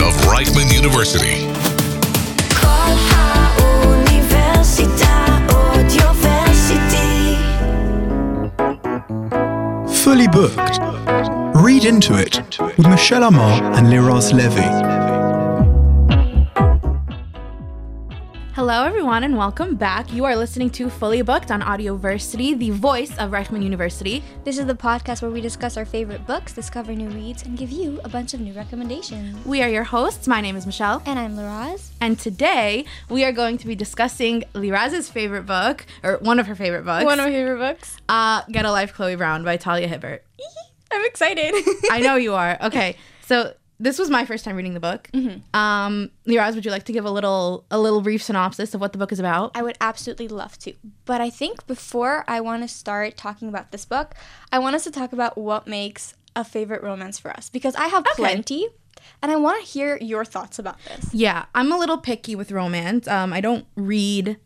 of Reichman University. Fully booked. Read into it with Michelle Amar and Liraz Levy. Hello, everyone, and welcome back. You are listening to Fully Booked on Audioversity, the voice of Reichman University. This is the podcast where we discuss our favorite books, discover new reads, and give you a bunch of new recommendations. We are your hosts. My name is Michelle. And I'm Liraz. And today we are going to be discussing Liraz's favorite book, or one of her favorite books. One of my favorite books. uh, Get a Life, Chloe Brown by Talia Hibbert. I'm excited. I know you are. Okay, so this was my first time reading the book. Um, Liraz, would you like to give a little, a little brief synopsis of what the book is about? I would absolutely love to. But I think before I want to start talking about this book, I want us to talk about what makes a favorite romance for us because I have Okay. plenty and I want to hear your thoughts about this. Yeah, I'm a little picky with romance. Um, I don't read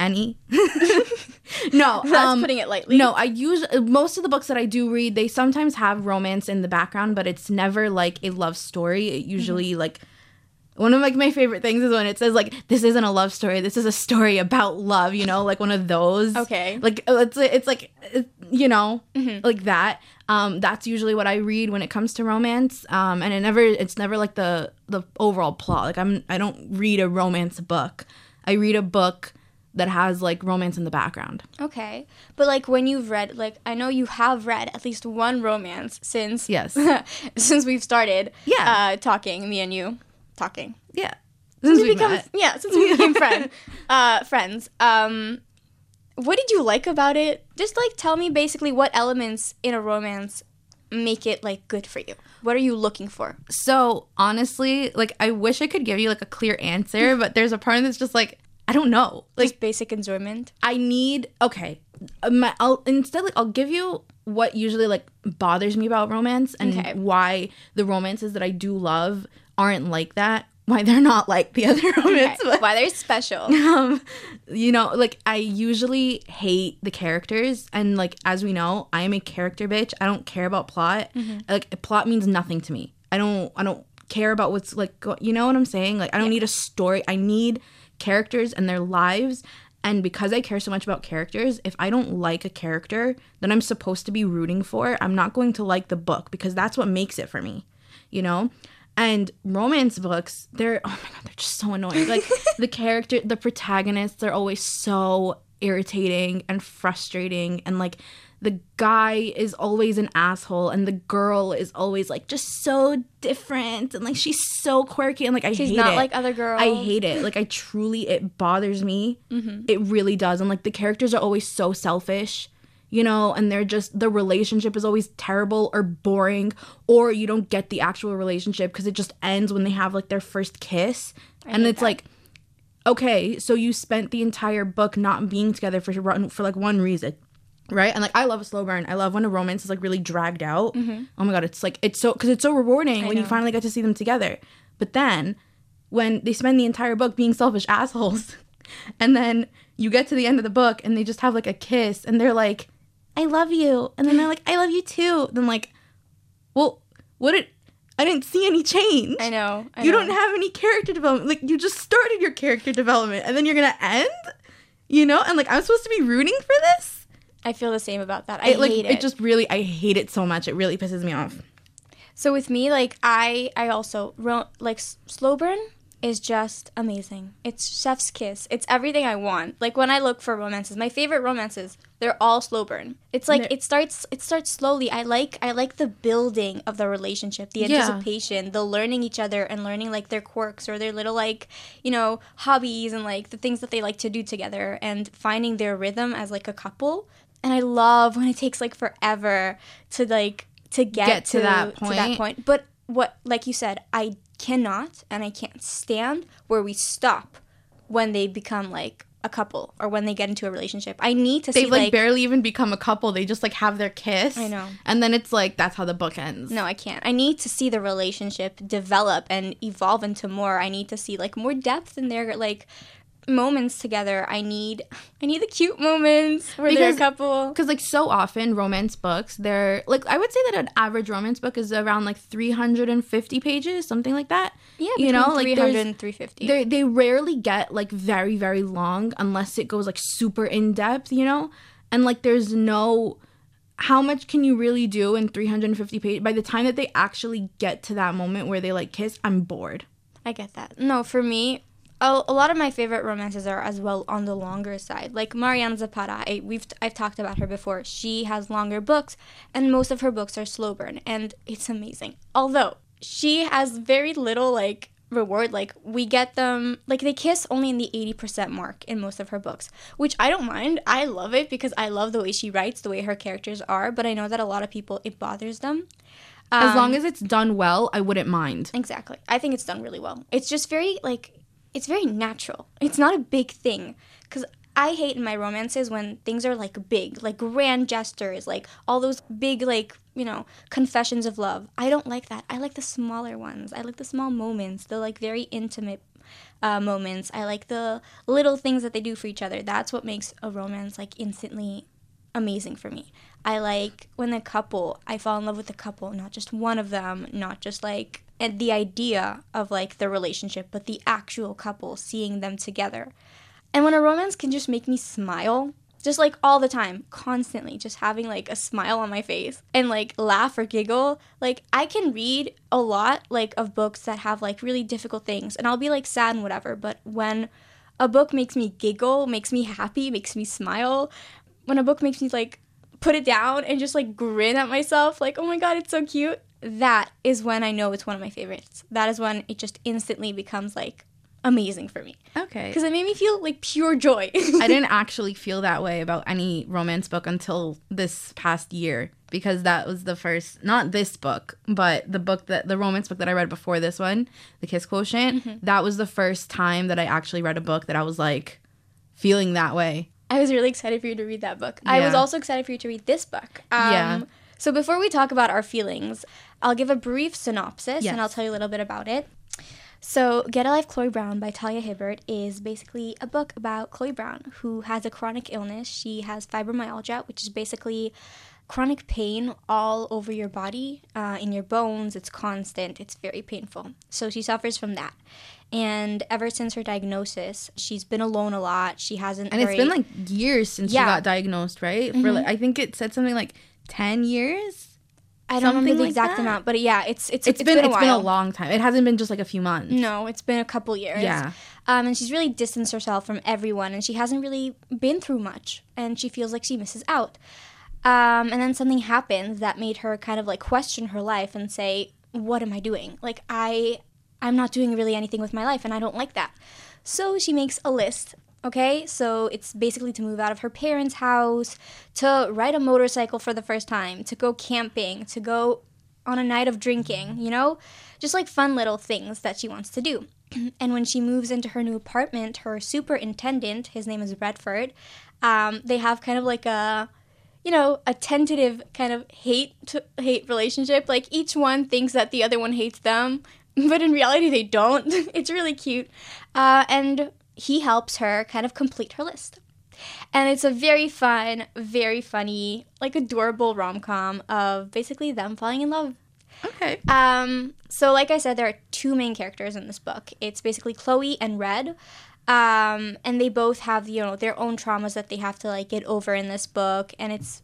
any. no, That's um, putting it lightly. No, I use most of the books that I do read. They sometimes have romance in the background, but it's never like a love story. It usually Mm-hmm. like one of like my favorite things is when it says like this isn't a love story. This is a story about love. You know, like one of those. Okay. Like uh, it's it's like uh, you know Mm-hmm. like that. Um, that's usually what I read when it comes to romance. Um, and it never it's never like the the overall plot. Like I'm I don't read a romance book. I read a book that has like romance in the background. Okay. But like when you've read like I know you have read at least one romance since Yes. since we've started Yeah. uh talking me and you talking. Yeah. Since Since we become met. yeah, since we became friend uh friends. Um what did you like about it? Just like tell me basically what elements in a romance make it like good for you. What are you looking for? So honestly, like I wish I could give you like a clear answer, but there's a part that's just like I don't know. Like Like basic enjoyment. I need okay. uh, My, I'll instead like I'll give you what usually like bothers me about romance and Okay. why the romances that I do love aren't like that. Why they're not like the other romance. but- Why they're special. um, you know, like I usually hate the characters, and like as we know, I am a character bitch. I don't care about plot. Like plot means nothing to me. I don't. I don't care about what's like. Go- you know what I'm saying? Like I don't need a story. I need characters and their lives. And because I care so much about characters, if I don't like a character that I'm supposed to be rooting for, I'm not going to like the book because that's what makes it for me. You know? And romance books, they're oh my god, they're just so annoying. Like the character, the protagonists, they're always so irritating and frustrating and like the guy is always an asshole and the girl is always like just so different and like she's so quirky and like I hate She's hate not it. like other girls. I hate it. Like I truly it bothers me. Mm-hmm. It really does. And like the characters are always so selfish, you know, and they're just the relationship is always terrible or boring or you don't get the actual relationship because it just ends when they have like their first kiss. and it's that. like okay, so you spent the entire book not being together for for like one reason. Right? And like I love a slow burn. I love when a romance is like really dragged out. Mm-hmm. Oh my god, it's like it's so cuz it's so rewarding when you finally get to see them together. But then when they spend the entire book being selfish assholes and then you get to the end of the book and they just have like a kiss and they're like i love you and then they're like i love you too then like well what did i didn't see any change I know. I you know. don't have any character development like you just started your character development and then you're gonna end you know and like i'm supposed to be rooting for this I feel the same about that. I it like hate it It just really i hate it so much it really pisses me off So with me, like I, I also like slow burn is just amazing. It's chef's kiss. It's everything I want. Like when I look for romances, my favorite romances, they're all slow burn. It's like it starts, it starts slowly. I like, I like the building of the relationship, the Yeah. anticipation, the learning each other and learning like their quirks or their little like, you know, hobbies and like the things that they like to do together and finding their rhythm as like a couple. And I love when it takes like forever to like to get, Get to that to that point. point. But what, like you said, I cannot and I can't stand where we stop when they become like a couple or when they get into a relationship. I need to they've see like, like, barely even become a couple they just like have their kiss I know. and then it's like that's how the book ends no, I can't. I need to see the relationship develop and evolve into more. I need to see like more depth in their like moments together. I need I need the cute moments where they're a couple. because like so often romance books they're like i would say that an average romance book is around like 350 pages something like that Yeah, you know like 300 and 350. they they rarely get like very very long unless it goes like super in depth you know and like there's no how much can you really do in 350 pages by the time that they actually get to that moment where they like kiss i'm bored I get that. No, for me, a, a lot of my favorite romances are as well on the longer side. Like Mariana Zapata, I, we've I've talked about her before. She has longer books, and most of her books are slow burn, and it's amazing. Although she has very little like reward. Like we get them like they kiss only in the eighty percent mark in most of her books, which I don't mind. I love it because I love the way she writes, the way her characters are. But I know that a lot of people it bothers them. as Um, long as it's done well i wouldn't mind Exactly. I think it's done really well. It's just very like it's very natural. It's not a big thing cuz I hate in my romances when things are like big, like grand gestures, like all those big like, you know, confessions of love. I don't like that. I like the smaller ones. I like the small moments, the like very intimate uh, moments. I like the little things that they do for each other. That's what makes a romance like instantly amazing for me. I like when the couple, I fall in love with the couple, not just one of them, not just like and the idea of like the relationship, but the actual couple, seeing them together. And when a romance can just make me smile, just like all the time, constantly, just having like a smile on my face and like laugh or giggle, like I can read a lot like of books that have like really difficult things and I'll be like sad and whatever, but when a book makes me giggle, makes me happy, makes me smile, when a book makes me like put it down and just like grin at myself, like, oh my god, it's so cute. That is when I know it's one of my favorites. That is when it just instantly becomes like amazing for me. okay Because it made me feel like pure joy. I didn't actually feel that way about any romance book until this past year because that was the first not this book, but the book that the romance book that I read before this one, The Kiss Quotient, that was the first time that I actually read a book that I was like feeling that way. I was really excited for you to read that book. I was also excited for you to read this book. Um, Yeah. So before we talk about our feelings, I'll give a brief synopsis Yes. and I'll tell you a little bit about it. So, Get a Life Chloe Brown by Talia Hibbert is basically a book about Chloe Brown, who has a chronic illness. She has fibromyalgia, which is basically chronic pain all over your body, uh, in your bones. It's constant, it's very painful. So, she suffers from that. And ever since her diagnosis, she's been alone a lot. She hasn't. And it's been like years since Yeah. she got diagnosed, right? For like I think it said something like 10 years. I don't remember the like exact that. amount, but yeah, it's it's it's been, a it's been a long time. It hasn't been just like a few months. No, it's been a couple years. Yeah. Um, and she's really distanced herself from everyone, and she hasn't really been through much, and she feels like she misses out. Um, and then something happens that made her kind of like question her life and say, "What am I doing? Like I, I'm not doing really anything with my life, and I don't like that." So she makes a list. Okay, so it's basically to move out of her parents' house, to ride a motorcycle for the first time, to go camping, to go on a night of drinking, you know? Just like fun little things that she wants to do. and when she moves into her new apartment, her superintendent, his name is Redford, um, they have kind of like a, you know, a tentative kind of hate to hate relationship. Like each one thinks that the other one hates them, but in reality they don't. it's really cute. Uh, and he helps her kind of complete her list. And it's a very fun, very funny, like adorable rom com of basically them falling in love. Okay. Um, so, like I said, there are two main characters in this book. It's basically Chloe and Red. Um, and they both have, you know, their own traumas that they have to like get over in this book. And it's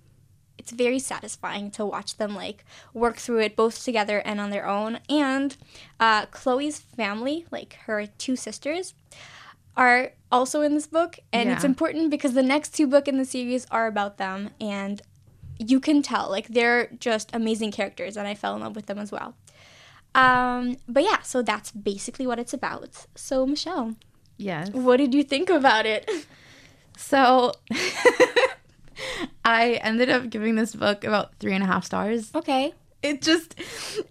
it's very satisfying to watch them like work through it both together and on their own. And uh, Chloe's family, like her two sisters, are also in this book, and it's important because the next two book in the series are about them, and you can tell like they're just amazing characters, and I fell in love with them as well. Um, but yeah, so that's basically what it's about. So Michelle, Yes. what did you think about it? So I ended up giving this book about three and a half stars. Okay, It just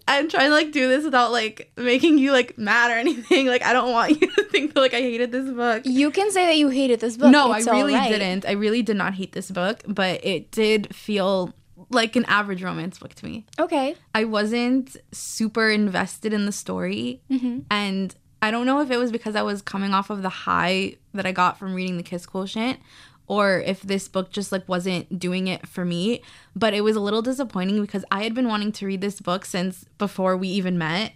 I'm trying to like do this without like making you like mad or anything. Like I don't want you to think that like I hated this book. you can say that you hated this book. No, I really alright. didn't. I really did not hate this book, but it did feel like an average romance book to me. Okay, I wasn't super invested in the story. Mm-hmm. And I don't know if it was because I was coming off of the high that I got from reading the Kiss Quotient or if this book just like wasn't doing it for me. But it was a little disappointing because I had been wanting to read this book since before we even met.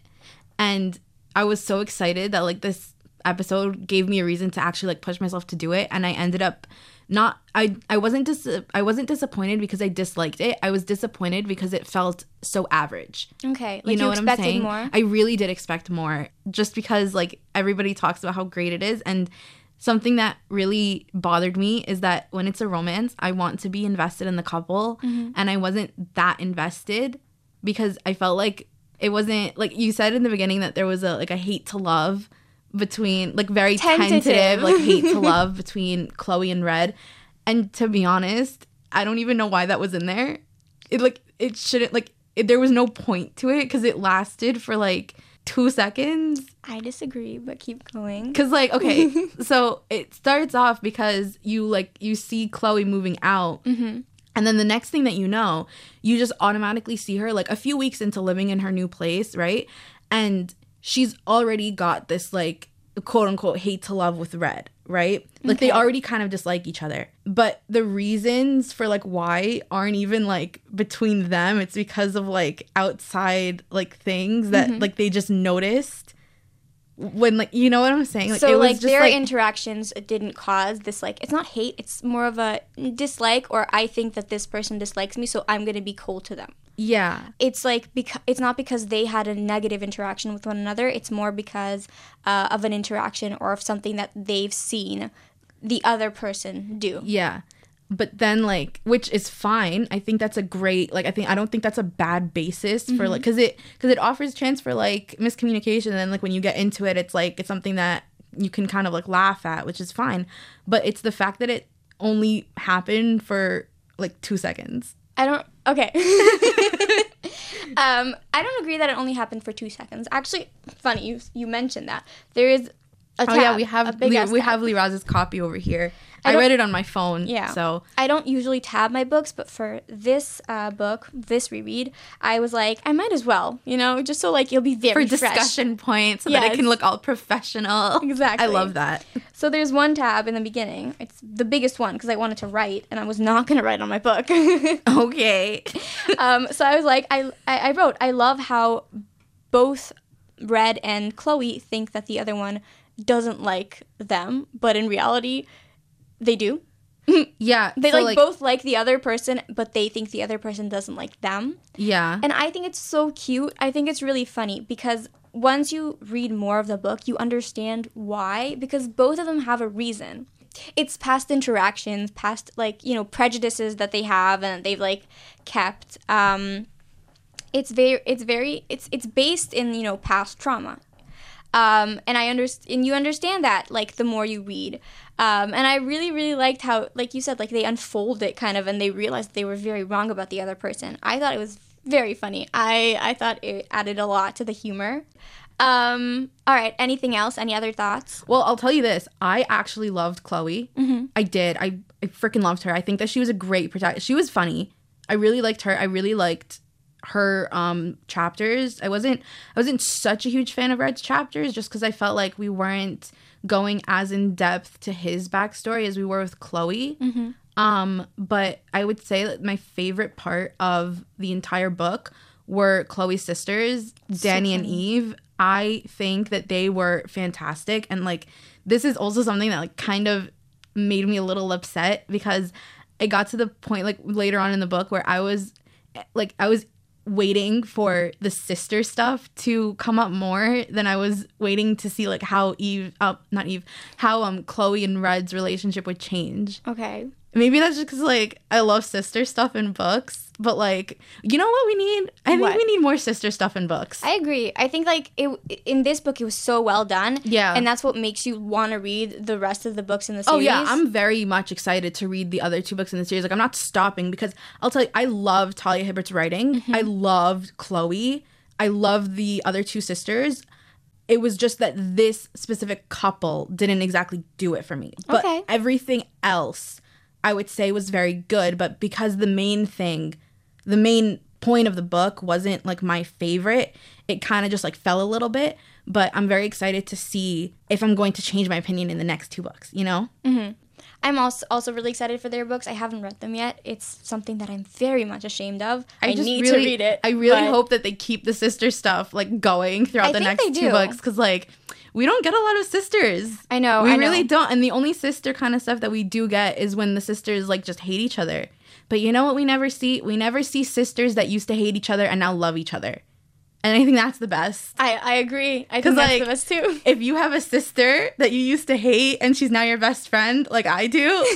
And I was so excited that like this episode gave me a reason to actually like push myself to do it and I ended up not I I wasn't dis- I wasn't disappointed because I disliked it. I was disappointed because it felt so average. Okay, like you know what I'm saying? more. I really did expect more just because like everybody talks about how great it is and something that really bothered me is that when it's a romance, I want to be invested in the couple Mm-hmm. and I wasn't that invested because I felt like it wasn't like you said in the beginning that there was a like a hate to love between like very Tentative. tentative, like hate to love between Chloe and Red. And to be honest, I don't even know why that was in there. It like it shouldn't like it, there was no point to it because it lasted for like two seconds. I disagree, but keep going. Cause like okay, so it starts off because you like you see Chloe moving out, mm-hmm. and then the next thing that you know, you just automatically see her like a few weeks into living in her new place, right? And she's already got this like quote unquote hate to love with Red, right? Like they already kind of dislike each other, but the reasons for like why aren't even like between them. It's because of like outside like things that mm-hmm. like they just noticed when like you know what I'm saying? Like so like their like interactions didn't cause this like it's not hate it's more of a dislike or i think that this person dislikes me so i'm gonna be cold to them yeah. it's like because it's not because they had a negative interaction with one another it's more because uh, of an interaction or of something that they've seen the other person do Yeah. But then like which is fine. I think that's a great like I think I don't think that's a bad basis for like cuz it cuz it offers chance for like miscommunication and then like when you get into it it's like it's something that you can kind of like laugh at, which is fine. But it's the fact that it only happened for like 2 seconds. I don't. Okay. um, I don't agree that it only happened for two seconds. Actually, funny you you mentioned that there is. Oh yeah, we have big we, have Liraz's copy over here. I I, read it on my phone. Yeah. So I don't usually tab my books, but for this uh, book, this reread, I was like, I might as well, you know, just so like you'll be very for fresh. discussion points so that it can look all professional. Exactly. I love that. So there's one tab in the beginning. It's the biggest one because I wanted to write, and I was not gonna write on my book. Okay. um, so I was like, I, I I wrote, I love how both Red and Chloe think that the other one doesn't like them, but in reality, they do. Yeah. They so, like, both like the other person, but they think the other person doesn't like them. Yeah. And I think it's so cute. I think it's really funny because once you read more of the book, you understand why because both of them have a reason. It's past interactions, past like, you know, prejudices that they have and they've like kept um it's very it's very it's it's based in, you know, past trauma. Um, and I understand, and you understand that like the more you read. Um, and I really, really liked how, like you said, like they unfold it kind of, and they realized they were very wrong about the other person. I thought it was very funny. I I thought it added a lot to the humor. Um, all right. Anything else? Any other thoughts? Well, I'll tell you this. I actually loved Chloe. I did. I, I freaking loved her. I think that she was a great protagonist. She was funny. I really liked her. I really liked her um chapters. I wasn't I wasn't such a huge fan of Red's chapters just because I felt like we weren't going as in depth to his backstory as we were with Chloe. Um, but I would say that my favorite part of the entire book were Chloe's sisters, Dani and Eve. I think that they were fantastic. And like this is also something that like kind of made me a little upset because it got to the point like later on in the book where I was like I was waiting for the sister stuff to come up more than I was waiting to see like how Eve uh, not Eve how um Chloe and Red's relationship would change. Okay. Maybe that's just because like I love sister stuff in books, but like you know what we need? I What? think we need more sister stuff in books. I agree. I think like it in this book, it was so well done. Yeah. And that's what makes you want to read the rest of the books in the series. Oh yeah, I'm very much excited to read the other two books in the series. Like I'm not stopping because I'll tell you, I love Talia Hibbert's writing. Mm-hmm. I loved Chloe. I love the other two sisters. It was just that this specific couple didn't exactly do it for me. But Okay. everything else I would say was very good. But because the main thing, the main point of the book wasn't like my favorite. It kind of just like fell a little bit, but I'm very excited to see if I'm going to change my opinion in the next two books, you know? Mm-hmm. I'm also also really excited for their books. I haven't read them yet. It's something that I'm very much ashamed of. I, just need really- to read it. I really hope that they keep the sister stuff like going throughout I the next two books because like we don't get a lot of sisters. I know, we I really know. don't. And the only sister kind of stuff that we do get is when the sisters like just hate each other. But you know what? We never see we never see sisters that used to hate each other and now love each other. And I think that's the best. I, I agree. I think that's like, the best too. If you have a sister that you used to hate and she's now your best friend, like I do,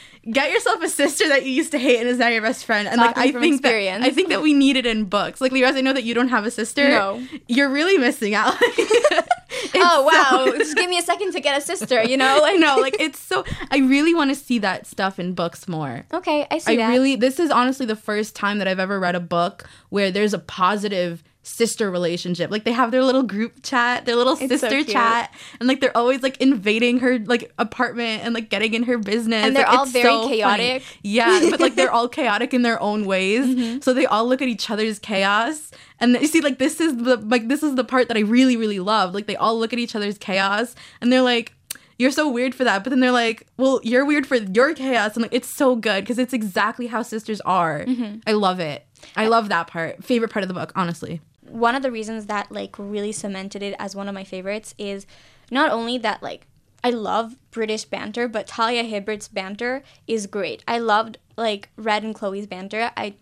get yourself a sister that you used to hate and is now your best friend. And like I think that. I think that we need it in books. Like Liraz, I know that you don't have a sister. No. You're really missing out. Oh wow! so- Just give me a second to get a sister. You know, like no, like it's so I really want to see that stuff in books more. Okay, I see I that. really this is honestly the first time that I've ever read a book where there's a positive sister relationship. Like they have their little group chat, their little so sister cute. chat, and like they're always like invading her like apartment and like getting in her business. And they're Like, all it's very so funny. chaotic. Yeah, but like they're all chaotic in their own ways. Mm-hmm. So they all look at each other's chaos. And you see, like this is the like this is the part that I really really love. Like they all look at each other's chaos, and they're like, "You're so weird for that," but then they're like, "Well, you're weird for your chaos," and like it's so good because it's exactly how sisters are. Mm-hmm. I love it. I love that part. Favorite part of the book, honestly. One of the reasons that like really cemented it as one of my favorites is not only that like I love British banter, but Talia Hibbert's banter is great. I loved like Red and Chloe's banter. I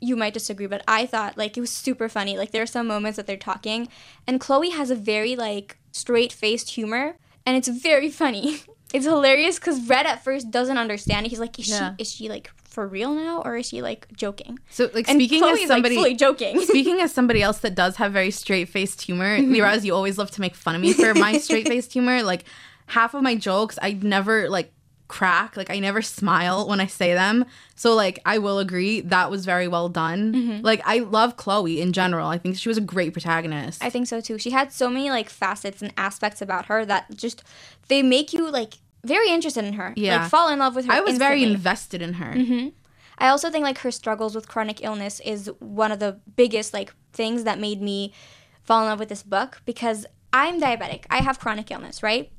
you might disagree, but I thought like it was super funny. Like there are some moments that they're talking, and Chloe has a very like straight faced humor, and it's very funny. It's hilarious because Red at first doesn't understand. He's like, is Yeah. she is she like for real now, or is she like joking? So like And speaking Chloe's as somebody like fully joking. Speaking as somebody else that does have very straight faced humor, Mm-hmm. Liraz, you always love to make fun of me for my straight faced humor. Like half of my jokes, I never like crack. Like I never smile when I say them. So like I will agree that was very well done. Mm-hmm. Like I love Chloe in general. I think she was a great protagonist. I think so too. She had so many like facets and aspects about her that just they make you like very interested in her. Yeah. Like fall in love with her. I was very invested in her. Mm-hmm. I also think like her struggles with chronic illness is one of the biggest like things that made me fall in love with this book because I'm diabetic. I have chronic illness, right?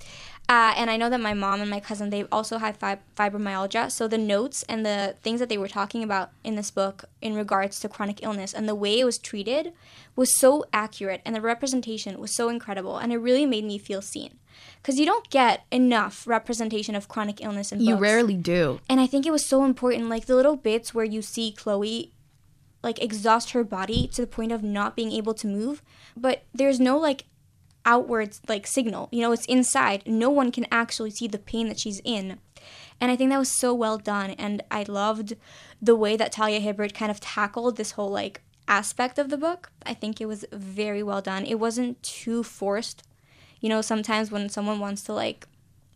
Uh, and I know that my mom and my cousin they also have fib- fibromyalgia. So the notes and the things that they were talking about in this book in regards to chronic illness and the way it was treated was so accurate, and the representation was so incredible, and it really made me feel seen. Because you don't get enough representation of chronic illness in You books. rarely do. And I think it was so important, like the little bits where you see Chloe like exhaust her body to the point of not being able to move, but there's no like outwards like signal. You know, it's inside. No one can actually see the pain that she's in. And I think that was so well done and I loved the way that Talia Hibbert kind of tackled this whole like aspect of the book. I think it was very well done. It wasn't too forced. You know, sometimes when someone wants to like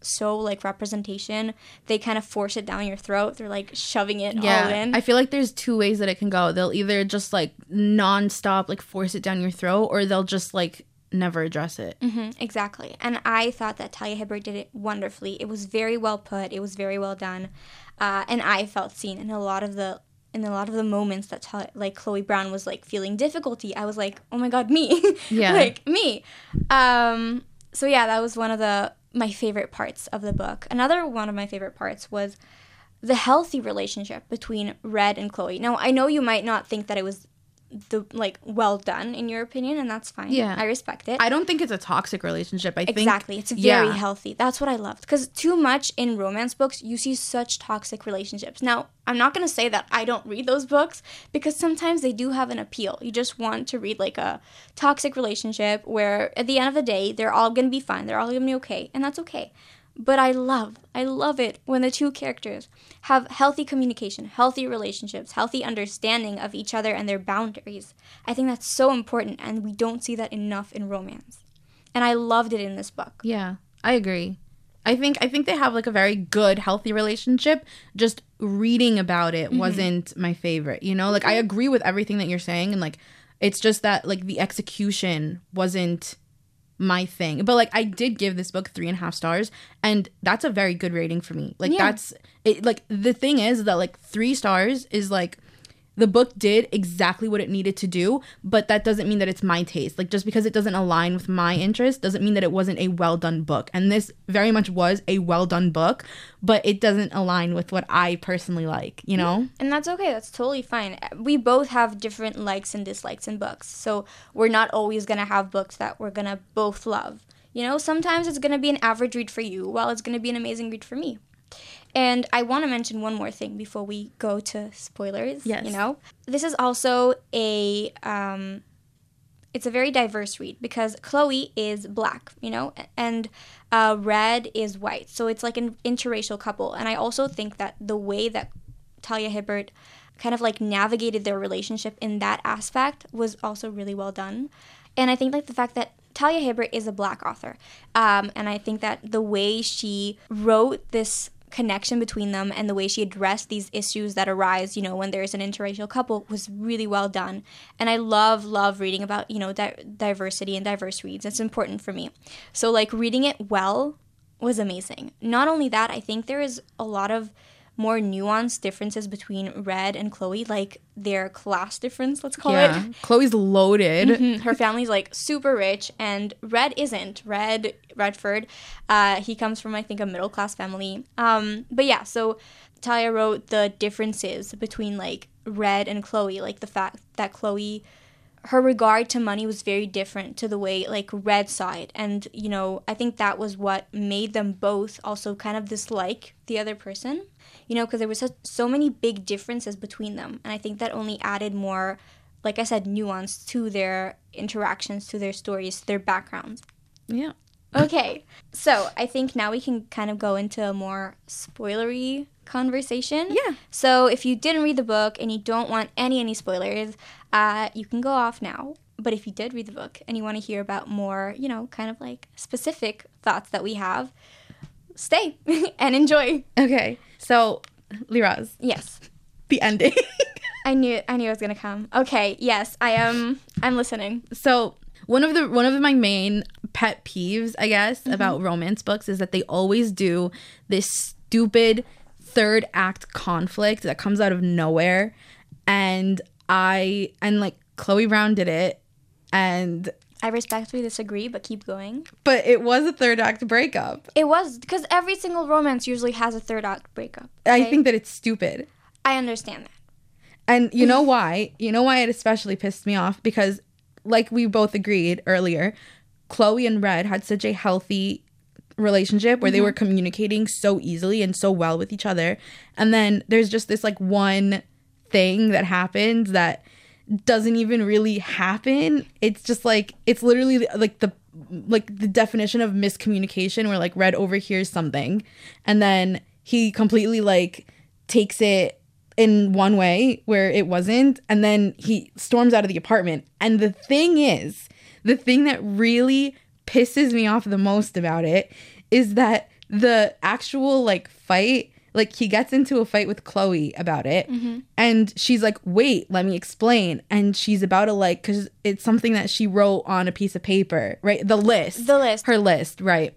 so like representation, they kind of force it down your throat. They're like shoving it all in. I feel like there's two ways that it can go. They'll either just like nonstop like force it down your throat, or they'll just like never address it. Mhm, exactly. And I thought that Talia Hibbert did it wonderfully. It was very well put. It was very well done, uh, and I felt seen in a lot of the in a lot of the moments that Tal- like Chloe Brown was like feeling difficulty. I was like, oh my god, me, Yeah. like me. Um, so yeah, that was one of the my favorite parts of the book. Another one of my favorite parts was the healthy relationship between Red and Chloe. Now, I know you might not think that it was the like well done in your opinion, and that's fine. Yeah. I respect it. I don't think it's a toxic relationship. I think Exactly. It's very Yeah. healthy. That's what I loved. Because too much in romance books, you see such toxic relationships. Now, I'm not going to say that I don't read those books because sometimes they do have an appeal. You just want to read like a toxic relationship where at the end of the day, they're all going to be fine. They're all going to be okay. And that's okay. But I love, I love it when the two characters have healthy communication, healthy relationships, healthy understanding of each other and their boundaries. I think that's so important, and we don't see that enough in romance and I loved it in this book. Yeah, I agree. I think I think they have like a very good, healthy relationship. Just reading about it Mm-hmm. wasn't my favorite. You know, like I agree with everything that you're saying, and like it's just that like the execution wasn't my thing. But like I did give this book three and a half stars, and that's a very good rating for me. Like Yeah. that's it. Like the thing is that like three stars is like the book did exactly what it needed to do, but that doesn't mean that it's my taste. Like just because it doesn't align with my interest doesn't mean that it wasn't a well done book. And this very much was a well done book, but it doesn't align with what I personally like, you know? And that's okay. That's totally fine. We both have different likes and dislikes in books. So we're not always going to have books that we're going to both love. You know, sometimes it's going to be an average read for you, while it's going to be an amazing read for me. And I want to mention one more thing before we go to spoilers. Yes. You know, this is also a um, it's a very diverse read because Chloe is black, you know, and uh, Red is white. So it's like an interracial couple. And I also think that the way that Talia Hibbert kind of like navigated their relationship in that aspect was also really well done. And I think like the fact that Talia Hibbert is a black author, um, and I think that the way she wrote this connection between them and the way she addressed these issues that arise, you know, when there's an interracial couple was really well done. And I love, love reading about, you know, di- diversity and diverse reads. It's important for me. So, like, reading it well was amazing. Not only that, I think there is a lot of more nuanced differences between Red and Chloe, like their class difference, let's call yeah. it. Chloe's loaded. Mhm. Her family's like super rich, and Red isn't. Red Redford, uh, he comes from I think a middle class family. Um, but yeah, so Talia wrote the differences between like Red and Chloe, like the fact that Chloe, her regard to money was very different to the way like Red saw it, and you know I think that was what made them both also kind of dislike the other person, you know, because there was so, many big differences between them, and I think that only added more like I said, nuance to their interactions, to their stories, to their backgrounds. Yeah. Okay, so I think now we can kind of go into a more spoilery conversation. Yeah. So if you didn't read the book and you don't want any any spoilers, uh, you can go off now. But if you did read the book and you want to hear about more, you know, kind of like specific thoughts that we have, stay and enjoy. Okay. So, Liraz, Yes. the ending. I knew I knew it was gonna come. Okay, yes, I am I'm listening. so one of the one of my main pet peeves, I guess, mm-hmm. about romance books is that they always do this stupid third act conflict that comes out of nowhere. And I and like Chloe Brown did it and I respectfully disagree, but keep going. but it was a third act breakup. It was because every single romance usually has a third act breakup. I think that it's stupid. I understand that. And you know why? You know why it especially pissed me off? Because, like we both agreed earlier, Chloe and Red had such a healthy relationship where they were mm-hmm. communicating so easily and so well with each other. And then there's just this like one thing that happens that doesn't even really happen. It's just like it's literally like the like the definition of miscommunication where like Red overhears something and then he completely like takes it in one way where it wasn't and then he storms out of the apartment and the thing is the thing that really pisses me off the most about it is that the actual like fight like he gets into a fight with Chloe about it and she's like wait let me explain and she's about to like cuz it's something that she wrote on a piece of paper right the list The list. her list right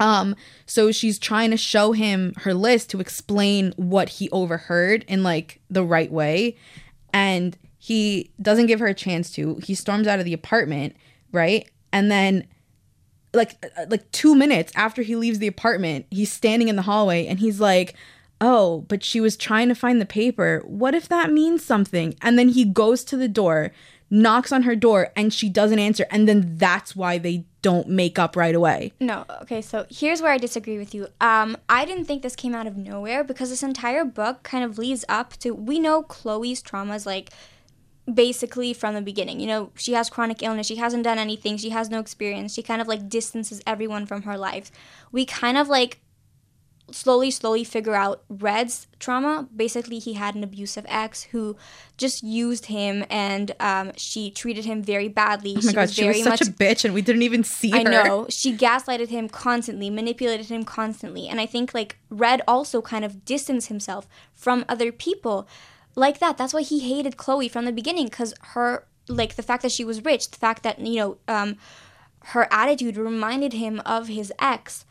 um, so she's trying to show him her list to explain what he overheard in like the right way. And he doesn't give her a chance to. He storms out of the apartment, right? And then like uh, like 2 minutes after he leaves the apartment, he's standing in the hallway and he's like, "Oh, but she was trying to find the paper. What if that means something?" And then he goes to the door, knocks on her door and she doesn't answer and then that's why they don't make up right away. No, okay, so here's where I disagree with you. Um, I didn't think this came out of nowhere because this entire book kind of leads up to we know Chloe's traumas like basically from the beginning. You know, she has chronic illness, she hasn't done anything, she has no experience, she kind of like distances everyone from her life. We kind of like slowly, slowly figure out Red's trauma. Basically, he had an abusive ex who just used him and um, she treated him very badly. Oh my god, she was such a bitch and we didn't even see I her. I know. She gaslighted him constantly, manipulated him constantly. And I think like Red also kind of distanced himself from other people like that. That's why he hated Chloe from the beginning cuz her like the fact that she was rich, the fact that you know um her attitude reminded him of his ex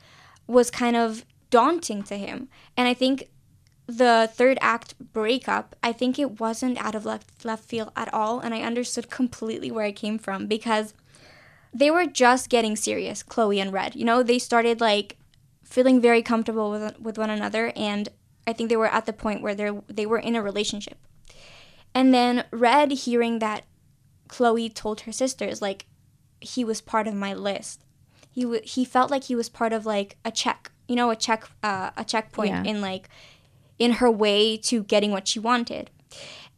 was kind of daunting to him. And I think the third act breakup, I think it wasn't out of left left field at all, and I understood completely where it came from because they were just getting serious, Chloe and Red. You know, they started like feeling very comfortable with with one another, and I think they were at the point where they they were in a relationship. And then Red hearing that Chloe told her sisters like he was part of my list. He w- he felt like he was part of like a check, you know, a check uh, a checkpoint Yeah. in like in her way to getting what she wanted.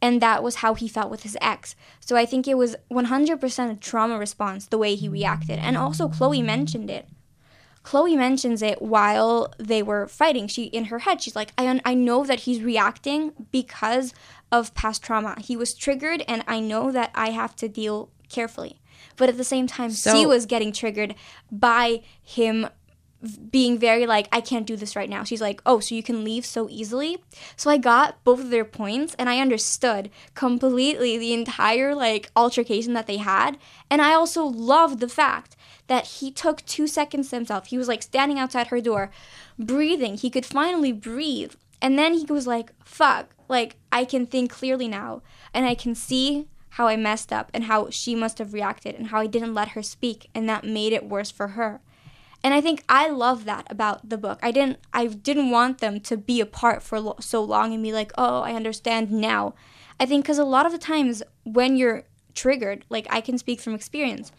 And that was how he felt with his ex. So I think it was 100% a trauma response the way he reacted. And also Chloe mentioned it. Chloe mentions it while they were fighting. She in her head, she's like, I un- I know that he's reacting because of past trauma. He was triggered, and I know that I have to deal carefully. But at the same time, So- C was getting triggered by him being very like, I can't do this right now. She's like, oh, so you can leave so easily. So I got both of their points, and I understood completely the entire like altercation that they had, and I also loved the fact that he took two seconds to himself. He was like standing outside her door, breathing. He could finally breathe. And then he was like, fuck, like I can think clearly now. And I can see how I messed up and how she must have reacted and how I didn't let her speak. And that made it worse for her. And I think I love that about the book. I didn't I didn't want them to be apart for lo- so long and be like, "Oh, I understand now." I think cuz a lot of the times when you're triggered, like I can speak from experience,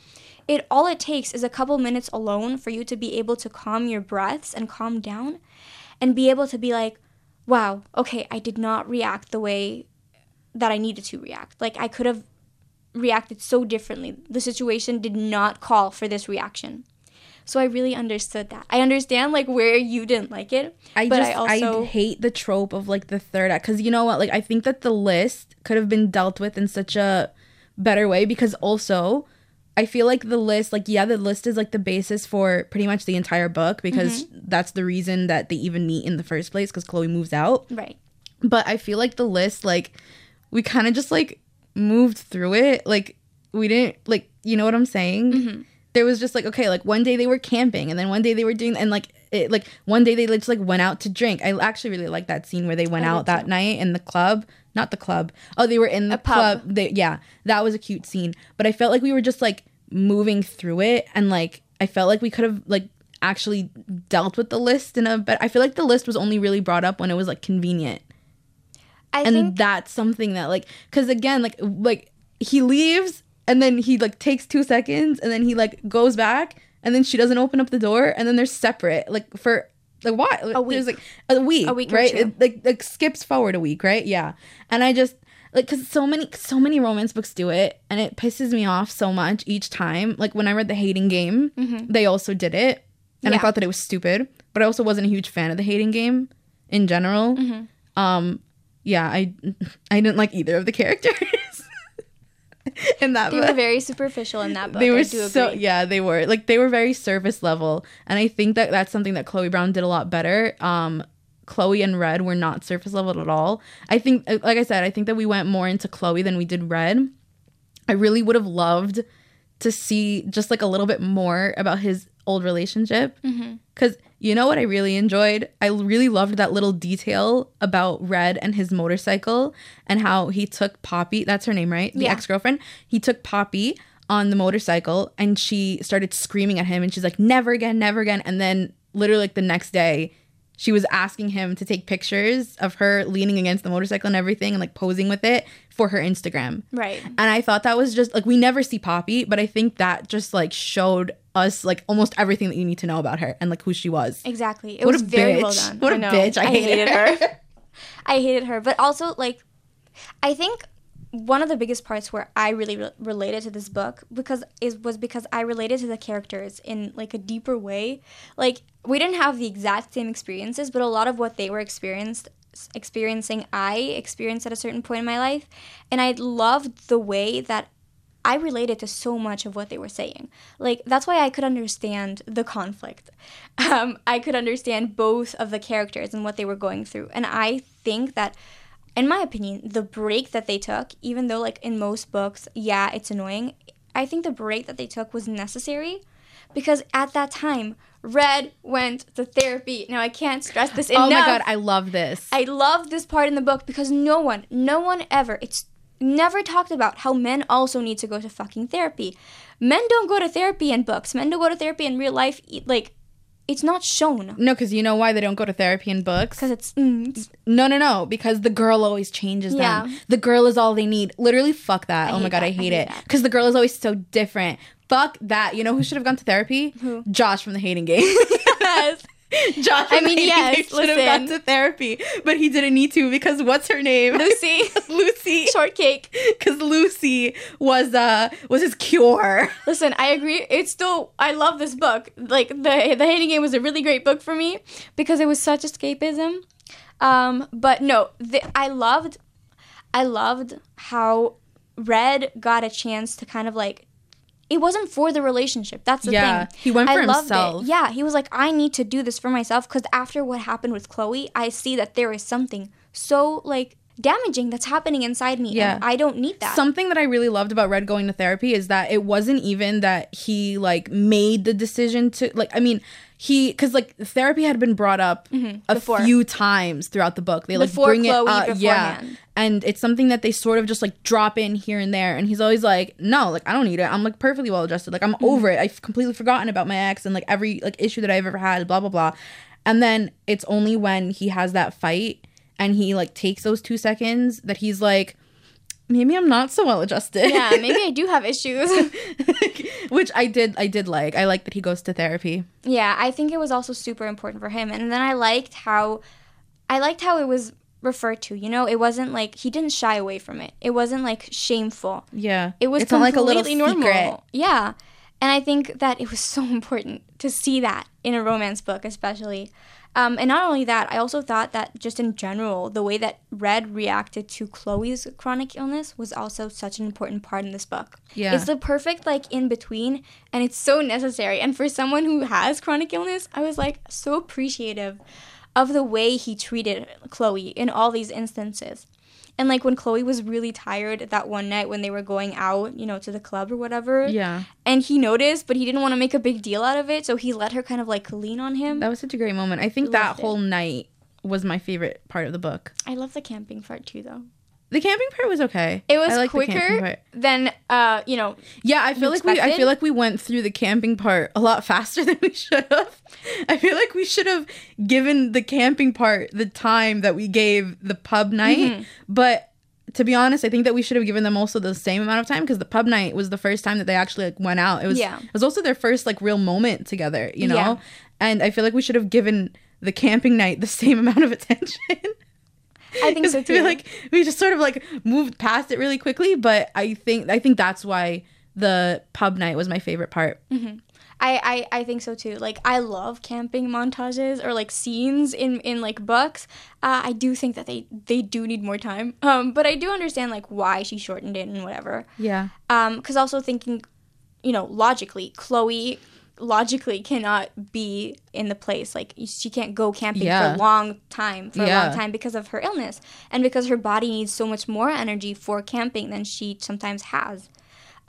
it all it takes is a couple minutes alone for you to be able to calm your breaths and calm down and be able to be like, "Wow, okay, I did not react the way that I needed to react. Like I could have reacted so differently. The situation did not call for this reaction." So I really understood that. I understand like where you didn't like it, I but just I also I hate the trope of like the third act because you know what like I think that the list could have been dealt with in such a better way because also I feel like the list like yeah the list is like the basis for pretty much the entire book because Mm-hmm. that's the reason that they even meet in the first place because Chloe moves out right. but I feel like the list like we kind of just like moved through it like we didn't like you know what I'm saying Mm-hmm. There was just like okay like one day they were camping and then one day they were doing and like it, like one day they just like went out to drink. I actually really like that scene where they went I out that too. night in the club. Not the club. Oh they were in the club. They, yeah that was a cute scene. But I felt like we were just like moving through it and like I felt like we could have like actually dealt with the list in a but I feel like the list was only really brought up when it was like convenient. I and think that's something that like because again like like he leaves and then he like takes two seconds and then he like goes back and then she doesn't open up the door and then they're separate like for like what A week. there's like a week A week right. It, like like skips forward a week right? Yeah. And i just like because so many so many romance books do it and it pisses me off so much each time. Like when i read the hating game they also did it and i thought that it was stupid but i also wasn't a huge fan of the hating game in general. Um yeah i i didn't like either of the characters in that they book were very superficial in that book. they were so agree. yeah they were like they were very surface level and i think that that's something that chloe brown did a lot better um chloe and red were not surface level at all i think uh, like i said i think that we went more into chloe than we did red i really would have loved to see just like a little bit more about his old relationship. Mm-hmm. Because you know what i really enjoyed? I really loved that little detail about red and his motorcycle and how he took poppy that's her name right? The Yeah. ex-girlfriend. He took poppy on the motorcycle and she started screaming at him and she's like never again never again. And then literally like the next day she was asking him to take pictures of her leaning against the motorcycle and everything and like posing with it for her instagram Right. and I thought that was just like we never see Poppy, but I think that just like showed us like almost everything that you need to know about her and like who she was. Exactly. It What was a very well bitch. done. What I a know. bitch. I hated her. I hated her, but also like I think one of the biggest parts where I really re- related to this book because is was because I related to the characters in like a deeper way. Like we didn't have the exact same experiences, but a lot of what they were experienced experiencing I experienced at a certain point in my life, and I loved the way that I related to so much of what they were saying. Like that's why I could understand the conflict. Um, I could understand both of the characters and what they were going through, and I think that, in my opinion, the break that they took, even though like in most books, yeah, it's annoying. I think the break that they took was necessary because at that time, Red went to therapy. Now I can't stress this enough. Oh my god, I love this. I love this part in the book because no one, no one ever, it's never talked about how men also need to go to fucking therapy. Men don't go to therapy in books. Men don't go to therapy in real life. Like, it's not shown no, because you know why they don't go to therapy in books? because it's, mm, it's- No, no, no. Because the girl always changes Yeah. them. The girl is all they need. Literally, fuck that. oh my god, that. I I hate hate it. Because the girl is always so different. Fuck that. You know who should have gone to therapy? Who? Josh from the Hating Game. yes. Josh. I mean, yes, should have gone to therapy, but he didn't need to because what's her name? Lucy. Lucy. Shortcake. Because Lucy was uh was his cure. Listen, I agree. It's still I love this book. Like the the hating game was a really great book for me because it was such escapism. Um, but no, the, I loved I loved how Red got a chance to kind of like it wasn't for the relationship. That's the Yeah, thing. he went for I himself. Yeah, he was like, I need to do this for myself because after what happened with Chloe, I see that there is something so like damaging that's happening inside me. Yeah. and I don't need that. Something that I really loved about Red going to therapy is that it wasn't even that he like made the decision to like I mean he because like therapy had been brought up a Mm-hmm. Before. few times throughout the book. They like Before bring Chloe, it up, yeah, and it's something that they sort of just like drop in here and there. And he's always like, "No, like I don't need it. I'm like perfectly well adjusted. Like I'm Mm-hmm. over it. I've completely forgotten about my ex and like every like issue that I've ever had. Blah blah blah." And then it's only when he has that fight and he like takes those two seconds that he's like maybe i'm not so well adjusted yeah, maybe I do have issues. which i did i did like i like that he goes to therapy Yeah, I think it was also super important for him. And then I liked how I liked how it was referred to, you know? It wasn't like he didn't shy away from it. It wasn't like shameful. yeah It was it's not like a little completely normal. secret Yeah. And I think that it was so important to see that in a romance book, especially. Um, and not only that, I also thought that just in general, the way that Red reacted to Chloe's chronic illness was also such an important part in this book. Yeah. It's the perfect, like, in between, and it's so necessary. And for someone who has chronic illness, I was, like, so appreciative of the way he treated Chloe in all these instances. And like when Chloe was really tired that one night when they were going out, you know, to the club or whatever. yeah And he noticed, but he didn't want to make a big deal out of it, so he let her kind of like lean on him. that was such a great moment i think that Loved it. whole night was my favorite part of the book I love the camping part too, though. The camping part was okay It was I liked the camping quicker than, uh, you know, yeah i feel like we i feel like we went through the camping part a lot faster than we should have i feel like we should have given the camping part the time that we gave the pub night Mm-hmm. but to be honest, I think that we should have given them also the same amount of time because the pub night was the first time that they actually like went out. It was Yeah. it was also their first like real moment together, you know? Yeah. And I feel like we should have given the camping night the same amount of attention. I think so too. like we just sort of like moved past it really quickly, but I think I think that's why the pub night was my favorite part. I, I, I think so too. Like I love camping montages or like scenes in, in like books. Uh, I do think that they they do need more time. Um, but I do understand like why she shortened it and whatever. Yeah. Um, because also thinking, you know, logically, Chloe logically cannot be in the place. Like she can't go camping Yeah. for a long time for a long time because of her illness and because her body needs so much more energy for camping than she sometimes has.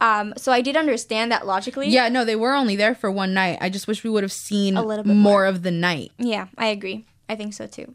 Um, so I did understand that logically. Yeah, no, they were only there for one night. I just wish we would have seen A little bit more, more. of the night. Yeah, I agree. I think so too.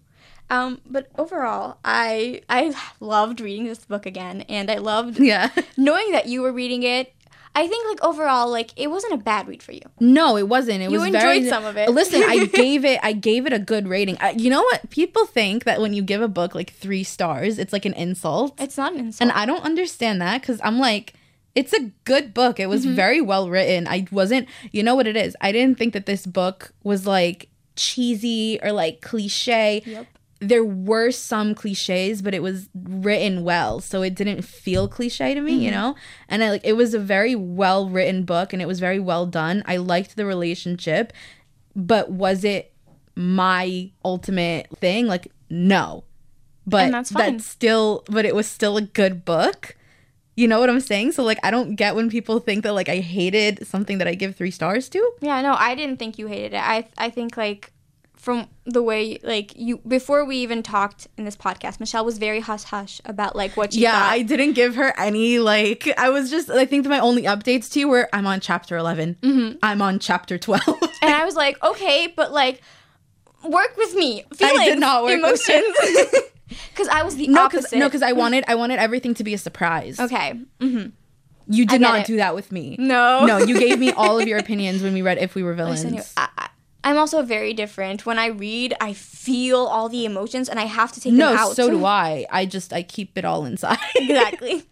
Um, but overall, I I loved reading this book again, and I loved Yeah. knowing that you were reading it. I think like overall, like it wasn't a bad read for you. No, it wasn't. It You was enjoyed very. some of it. Listen, I gave it. I gave it a good rating. I, you know what? People think that when you give a book like three stars, it's like an insult, It's not an insult. and I don't understand that because I'm like, it's a good book. It was Mm-hmm. very well written. I wasn't. You know what it is? I didn't think that this book was like cheesy or like cliche. Yep. There were some cliches, but it was written well, so it didn't feel cliche to me, Mm-hmm. you know. And I like it was a very well written book, and it was very well done. I liked the relationship, but was it my ultimate thing? Like, no. But And that's fine. that's still, but it was still a good book. You know what I'm saying? So like, I don't get when people think that like I hated something that I give three stars to. yeah, no, I didn't think you hated it. I I think like from the way like you before we even talked in this podcast, Michele was very hush hush about like what she Yeah, thought. I didn't give her any like. I was just. I think that my only updates to you were I'm on chapter 11. Mm-hmm. I'm on chapter 12. and I was like, okay, but like work with me. Feelings, did not work with emotions. Because I was the no, opposite. no, because I wanted I wanted everything to be a surprise. okay. hmm You did not it. do that with me. No. No, you gave me all of your opinions when we read If We Were Villains. I, I, I'm also very different. When I read, I feel all the emotions, and I have to take no, them out. No, so do I. I just I keep it all inside. exactly.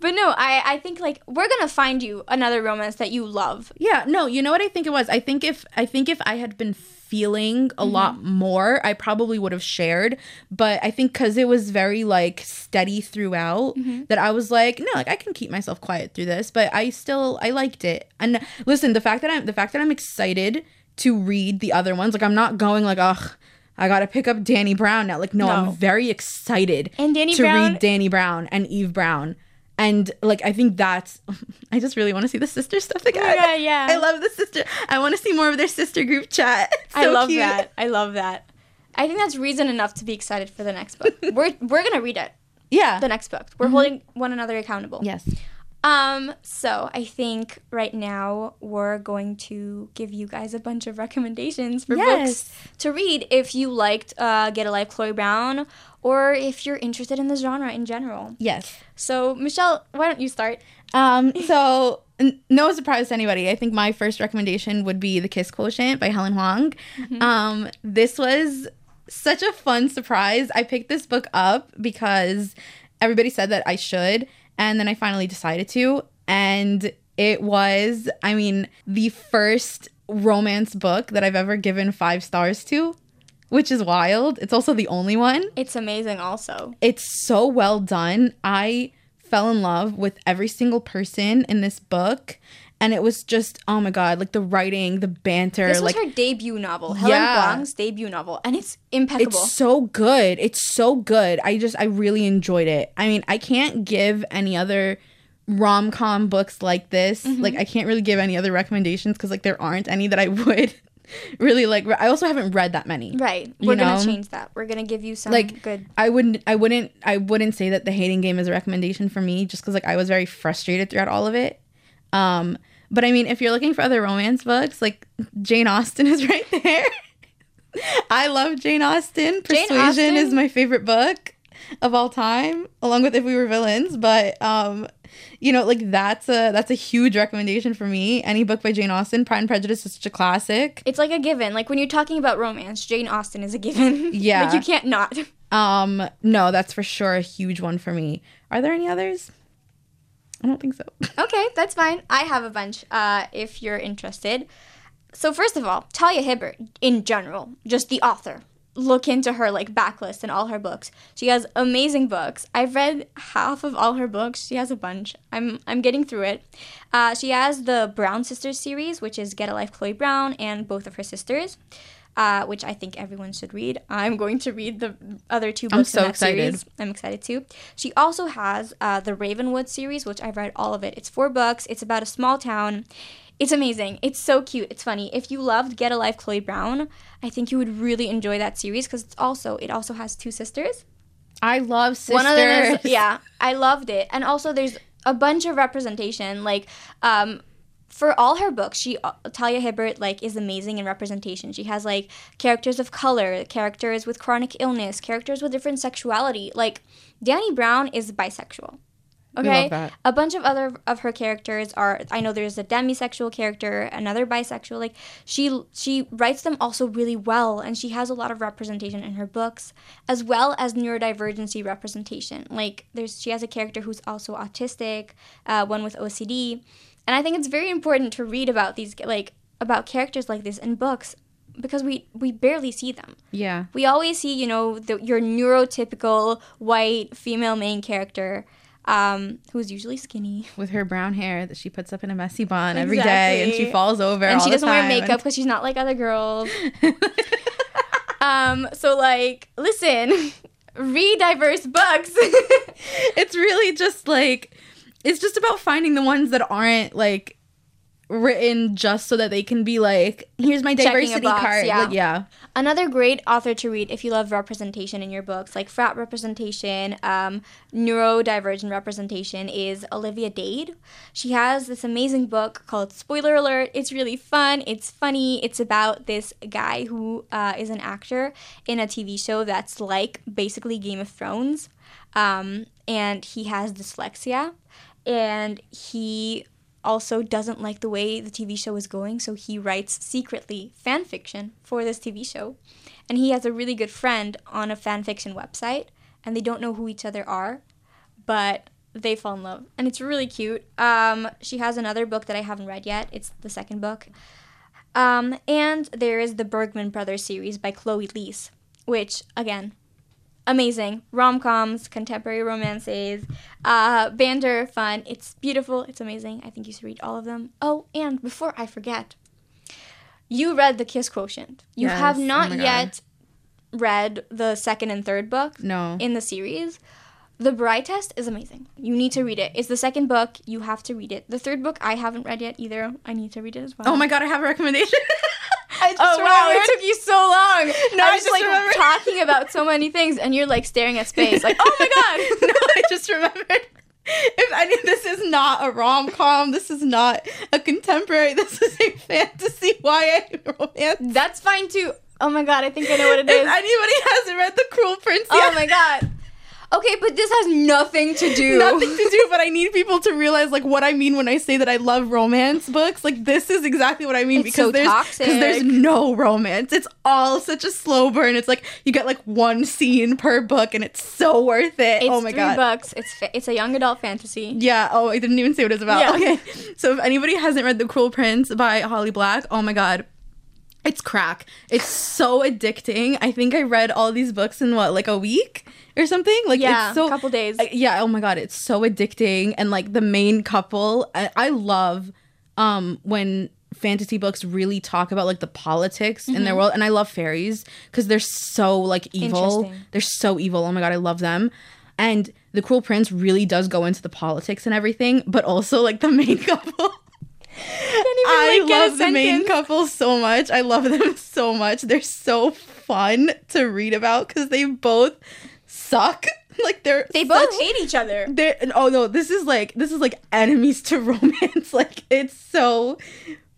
But no, I, I think like we're gonna find you another romance that you love. Yeah, no, you know what I think it was? I think if I think if I had been feeling a mm-hmm. lot more, I probably would have shared, but I think cuz it was very like steady throughout mm-hmm. that I was like, no, like I can keep myself quiet through this, but I still I liked it. And listen, the fact that I'm the fact that I'm excited to read the other ones, like I'm not going like, ugh, I gotta pick up Dani Brown now. Like, no, No. I'm very excited And Dani to Brown- read Dani Brown and Eve Brown. And like I think that's I just really want to see the sister stuff again. God, yeah. I love the sister. I want to see more of their sister group chat. It's I love cute. that. I love that. I think that's reason enough to be excited for the next book. we're we're gonna read it. Yeah. The next book. We're mm-hmm. holding one another accountable. yes. Um, so I think right now we're going to give you guys a bunch of recommendations for Yes. books to read if you liked uh, Get a Life Chloe Brown or if you're interested in the genre in general. Yes. So Michele, why don't you start? Um. So n- no surprise to anybody. I think my first recommendation would be The Kiss Quotient by Helen Hoang. Um. This was such a fun surprise. I picked this book up because everybody said that I should, and then I finally decided to, and it was, I mean, the first romance book that I've ever given five stars to, which is wild. It's also the only one It's amazing also. it's so well done. I fell in love with every single person in this book. And it was just, oh my God, like the writing, the banter. This was like, her debut novel, Helen Yeah. Hoang's debut novel, and it's impeccable. it's so good. It's so good. I just, I really enjoyed it. I mean, I can't give any other rom com books like this. Mm-hmm. Like, I can't really give any other recommendations because, like, there aren't any that I would really like. I also haven't read that many. right. We're gonna know? change that. We're gonna give you some like good. I wouldn't I wouldn't I wouldn't say that the hating game is a recommendation for me just because like I was very frustrated throughout all of it. Um but I mean if you're looking for other romance books, like Jane Austen is right there. I love Jane Austen. Jane Persuasion is my favorite book of all time, along with If We Were Villains. But um, you know, like that's a that's a huge recommendation for me. Any book by Jane Austen, Pride and Prejudice is such a classic. It's like a given. Like when you're talking about romance, Jane Austen is a given. Yeah. like you can't not. Um, no, that's for sure a huge one for me. Are there any others? I don't think so. Okay, that's fine. I have a bunch uh, if you're interested. So, first of all, Talia Hibbert, in general, just the author. Look into her like backlist and all her books. She has amazing books. I've read half of all her books. She has a bunch. I'm I'm getting through it. Uh, she has the Brown Sisters series, which is Get a Life, Chloe Brown, and both of her sisters, uh, which I think everyone should read. I'm going to read the other two books. so in that excited. Series. I'm excited too. She also has uh, the Ravenswood series, which I've read all of it. It's four books. It's about a small town. It's amazing. It's so cute. It's funny. If you loved Get a Life, Chloe Brown, I think you would really enjoy that series because it's also it also has two sisters. I love sisters. One of them is yeah, I loved it, and also there's a bunch of representation. Like, um, for all her books, she uh, Talia Hibbert like is amazing in representation. She has like characters of color, characters with chronic illness, characters with different sexuality. Like, Dani Brown is bisexual. Okay, a bunch of other of her characters are. I know there's a demisexual character, another bisexual. Like she she writes them also really well, and she has a lot of representation in her books, as well as neurodivergency representation. Like there's she has a character who's also autistic, uh, one with OCD, and I think it's very important to read about these like about characters like this in books because we we barely see them. Yeah. We always see, you know, the, your neurotypical white female main character, um, who's usually skinny, With her brown hair that she puts up in a messy bun every day and she falls over. and she doesn't wear makeup because she's not like other girls. um, so like, listen, read diverse books. it's really just like it's just about finding the ones that aren't like written just so that they can be like, here's my diversity box, card. yeah. Like, yeah. Another great author to read if you love representation in your books, like frat representation, um, neurodivergent representation, is Olivia Dade. She has this amazing book called Spoiler Alert. It's really fun. It's funny. It's about this guy who uh, is an actor in a TV show that's like basically Game of Thrones, um, and he has dyslexia, and he also doesn't like the way the TV show is going, so he writes secretly fan fiction for this TV show. And he has a really good friend on a fan fiction website, and they don't know who each other are, but they fall in love. And it's really cute. Um, she has another book that I haven't read yet, it's the second book. Um, and there is the Bergman Brothers series by Chloe Liese, which, again, amazing. Rom-coms contemporary romances uh bander fun. It's beautiful. It's amazing. I think you should read all of them. Oh and before i forget you read the kiss quotient. You Yes, have oh not God. yet read the second and third book No. in the series. The bride test is amazing. You need to read it. It's the second book. You have to read it. The third book i haven't read yet either. I need to read it as well. Oh my God, I have a recommendation. I just Oh wow, it took you so long. No, I I was just like remembered. talking about so many things and you're like staring at space like, "Oh my god." no, I just remembered. If any, this is not a rom com. This is not a contemporary. This is a fantasy YA romance. That's fine too. Oh my god, I think I know what it If is. anybody hasn't read The Cruel Prince Oh my god. Okay, but this has nothing to do. nothing to do, but I need people to realize like what I mean when I say that I love romance books. Like this is exactly what I mean It's because so there's because there's no romance. It's all such a slow burn. It's like you get like one scene per book, and it's so worth it. It's oh my three god. bucks. It's fa- it's a young adult fantasy. Yeah. Oh, I didn't even say what it's about. Yeah. Okay. So if anybody hasn't read The Cruel Prince by Holly Black, oh my god. It's crack. It's so addicting. I think I read all these books in what, like a week or something? Like Yeah, it's so couple days. I- yeah, oh my god, it's so addicting and like the main couple, I, I love um when fantasy books really talk about like the politics in their world and I love fairies cuz they're so like evil. They're so evil. Oh my god, I love them. And The Cruel Prince really does go into the politics and everything, but also like the main couple. I like, a love the main couple so much. I love them so much. They're so fun to read about because they both suck. Like they're They both such- hate each other. they're oh no, this is like this is like enemies to romance. Like it's so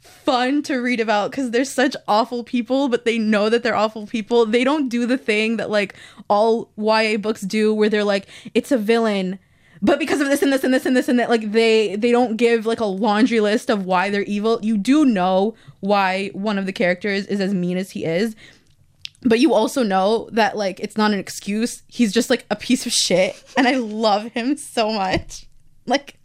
fun to read about because they're such awful people, but they know that they're awful people. They don't do the thing that like all YA books do where they're like, it's a villain. But because of this and this and this and this and that, like they they don't give like a laundry list of why they're evil. You do know why one of the characters is as mean as he is, but you also know that like it's not an excuse. He's just like a piece of shit, and I love him so much. Like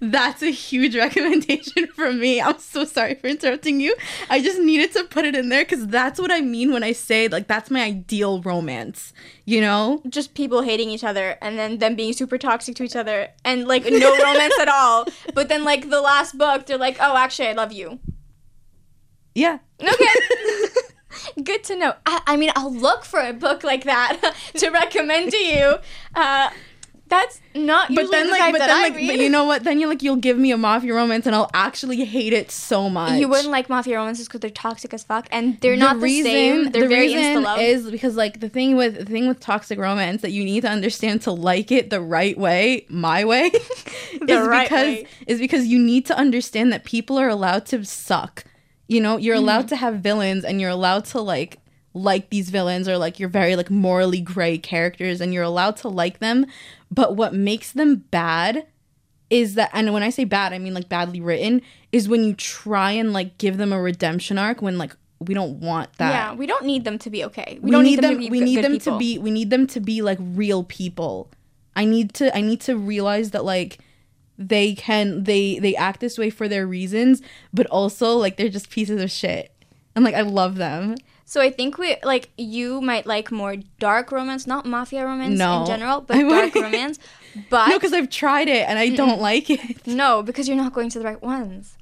that's a huge recommendation from me. I'm so sorry for interrupting you. I just needed to put it in there because that's what I mean when I say like that's my ideal romance. You know? Just people hating each other and then them being super toxic to each other and like no romance at all. But then like the last book, they're like, "Oh, actually, I love you." Yeah. Okay. Good to know. I, I mean, I'll look for a book like that to recommend to you. Uh, that's not But then the like, but then I like, read. but you know what? Then you like, you'll give me a mafia romance, and I'll actually hate it so much. You wouldn't like mafia romances because they're toxic as fuck, and they're not the same. They're the very reason is because like the thing with the thing with toxic romance that you need to understand to like it the right way, my way, is right because way. is because you need to understand that people are allowed to suck. You know, you're Mm-hmm. allowed to have villains, and you're allowed to like like these villains or like you're very like morally gray characters, and you're allowed to like them. But what makes them bad is that and when I say bad, I mean like badly written, is when you try and like give them a redemption arc when like we don't want that. yeah, we don't need them to be okay. We, We, don't need them, to be we need them people. to be we need them to be like real people. I need to I need to realize that like they can they they act this way for their reasons, but also like they're just pieces of shit. And like I love them. So I think we like you might like more dark romance, not mafia romance No. in general, but dark romance. But No, because I've tried it and I don't like it. No, because you're not going to the right ones.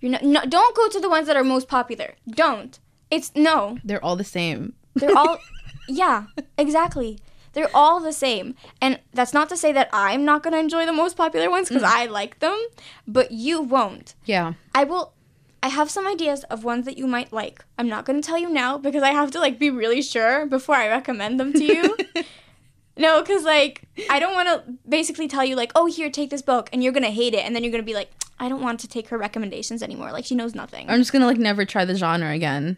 You're not. No, don't go to the ones that are most popular. Don't. It's no. They're all the same. They're all. yeah, exactly. They're all the same, and that's not to say that I'm not gonna enjoy the most popular ones because mm. I like them, but you won't. Yeah. I will. I have some ideas of ones that you might like. I'm not going to tell you now because I have to like be really sure before I recommend them to you. no, cuz like I don't want to basically tell you like, "Oh, here, take this book," and you're going to hate it and then you're going to be like, "I don't want to take her recommendations anymore." Like she knows nothing. I'm just gonna like never try the genre again.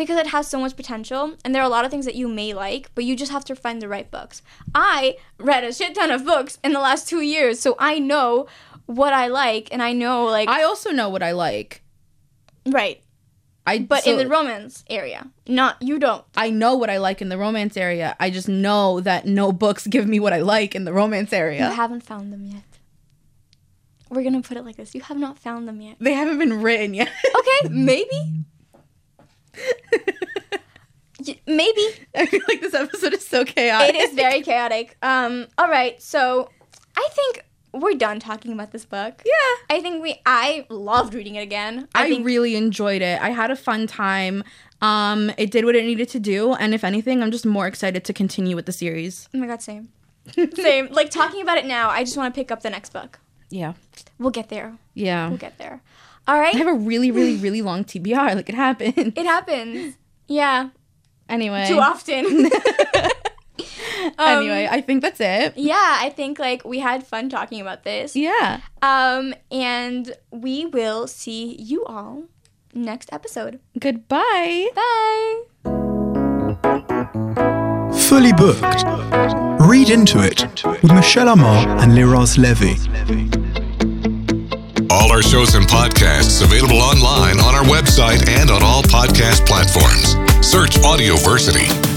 Because it has so much potential and there are a lot of things that you may like but you just have to find the right books i read a shit ton of books in the last two years so i know what i like and i know like I also know what I like. right I but so in the romance area not you don't I know what I like in the romance area. I just know that no books give me what I like in the romance area. you haven't found them yet we're gonna put it like this you have not found them yet They haven't been written yet. okay maybe maybe I feel like this episode is so chaotic. it is very chaotic um all right so i think we're done talking about this book Yeah. I think we I loved reading it again. I, I, think really enjoyed it. I had a fun time. Um, it did what it needed to do, and if anything, I'm just more excited to continue with the series. Oh my god, same. same. Like talking about it now, I just want to pick up the next book. Yeah, We'll get there. yeah. We'll get there. All right. I have a really, really, really long TBR. Like it happened. it happens. Yeah. Anyway, Too often. Um, anyway, I think that's it. yeah, I think like we had fun talking about this. Yeah. Um and we will see you all next episode. Goodbye. Bye. Fully booked. Read into it with Michele Amar and Liraz Levy. All our shows and podcasts available online on our website and on all podcast platforms. Search Audioversity.